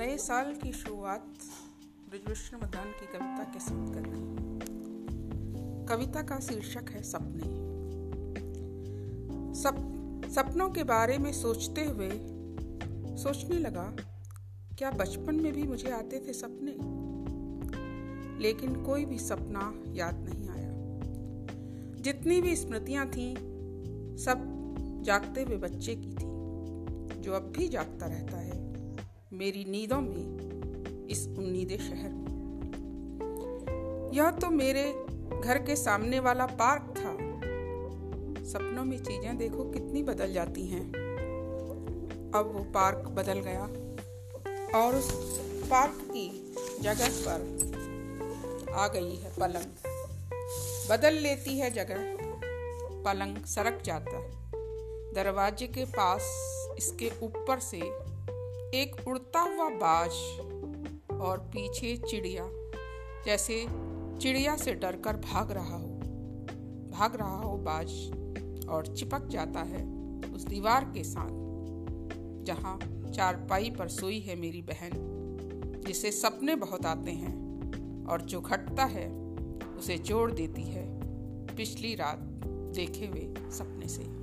साल की शुरुआत ब्रजविष्ण मदान की कविता के साथ कर रही कविता का शीर्षक है सपने। सप, सपनों के बारे में सोचते हुए सोचने लगा क्या बचपन में भी मुझे आते थे सपने? लेकिन कोई भी सपना याद नहीं आया। जितनी भी स्मृतियाँ थीं सब जागते हुए बच्चे की थी जो अब भी जागता रहता है। मेरी नींदों में इस उन्नीदे शहर में। यह तो मेरे घर के सामने वाला पार्क था। सपनों में चीज़ें देखो कितनी बदल जाती हैं। अब वो पार्क बदल गया और उस पार्क की जगह पर आ गई है पलंग। बदल लेती है जगह, पलंग सरक जाता है। दरवाजे के पास इसके ऊपर से एक उड़ता हुआ बाज और पीछे चिड़िया, जैसे चिड़िया से डरकर भाग रहा हो। भाग रहा हो बाज और चिपक जाता है उस दीवार के साथ, जहाँ चारपाई पर सोई है मेरी बहन, जिसे सपने बहुत आते हैं और जो घटता है उसे जोड़ देती है पिछली रात देखे हुए सपने से।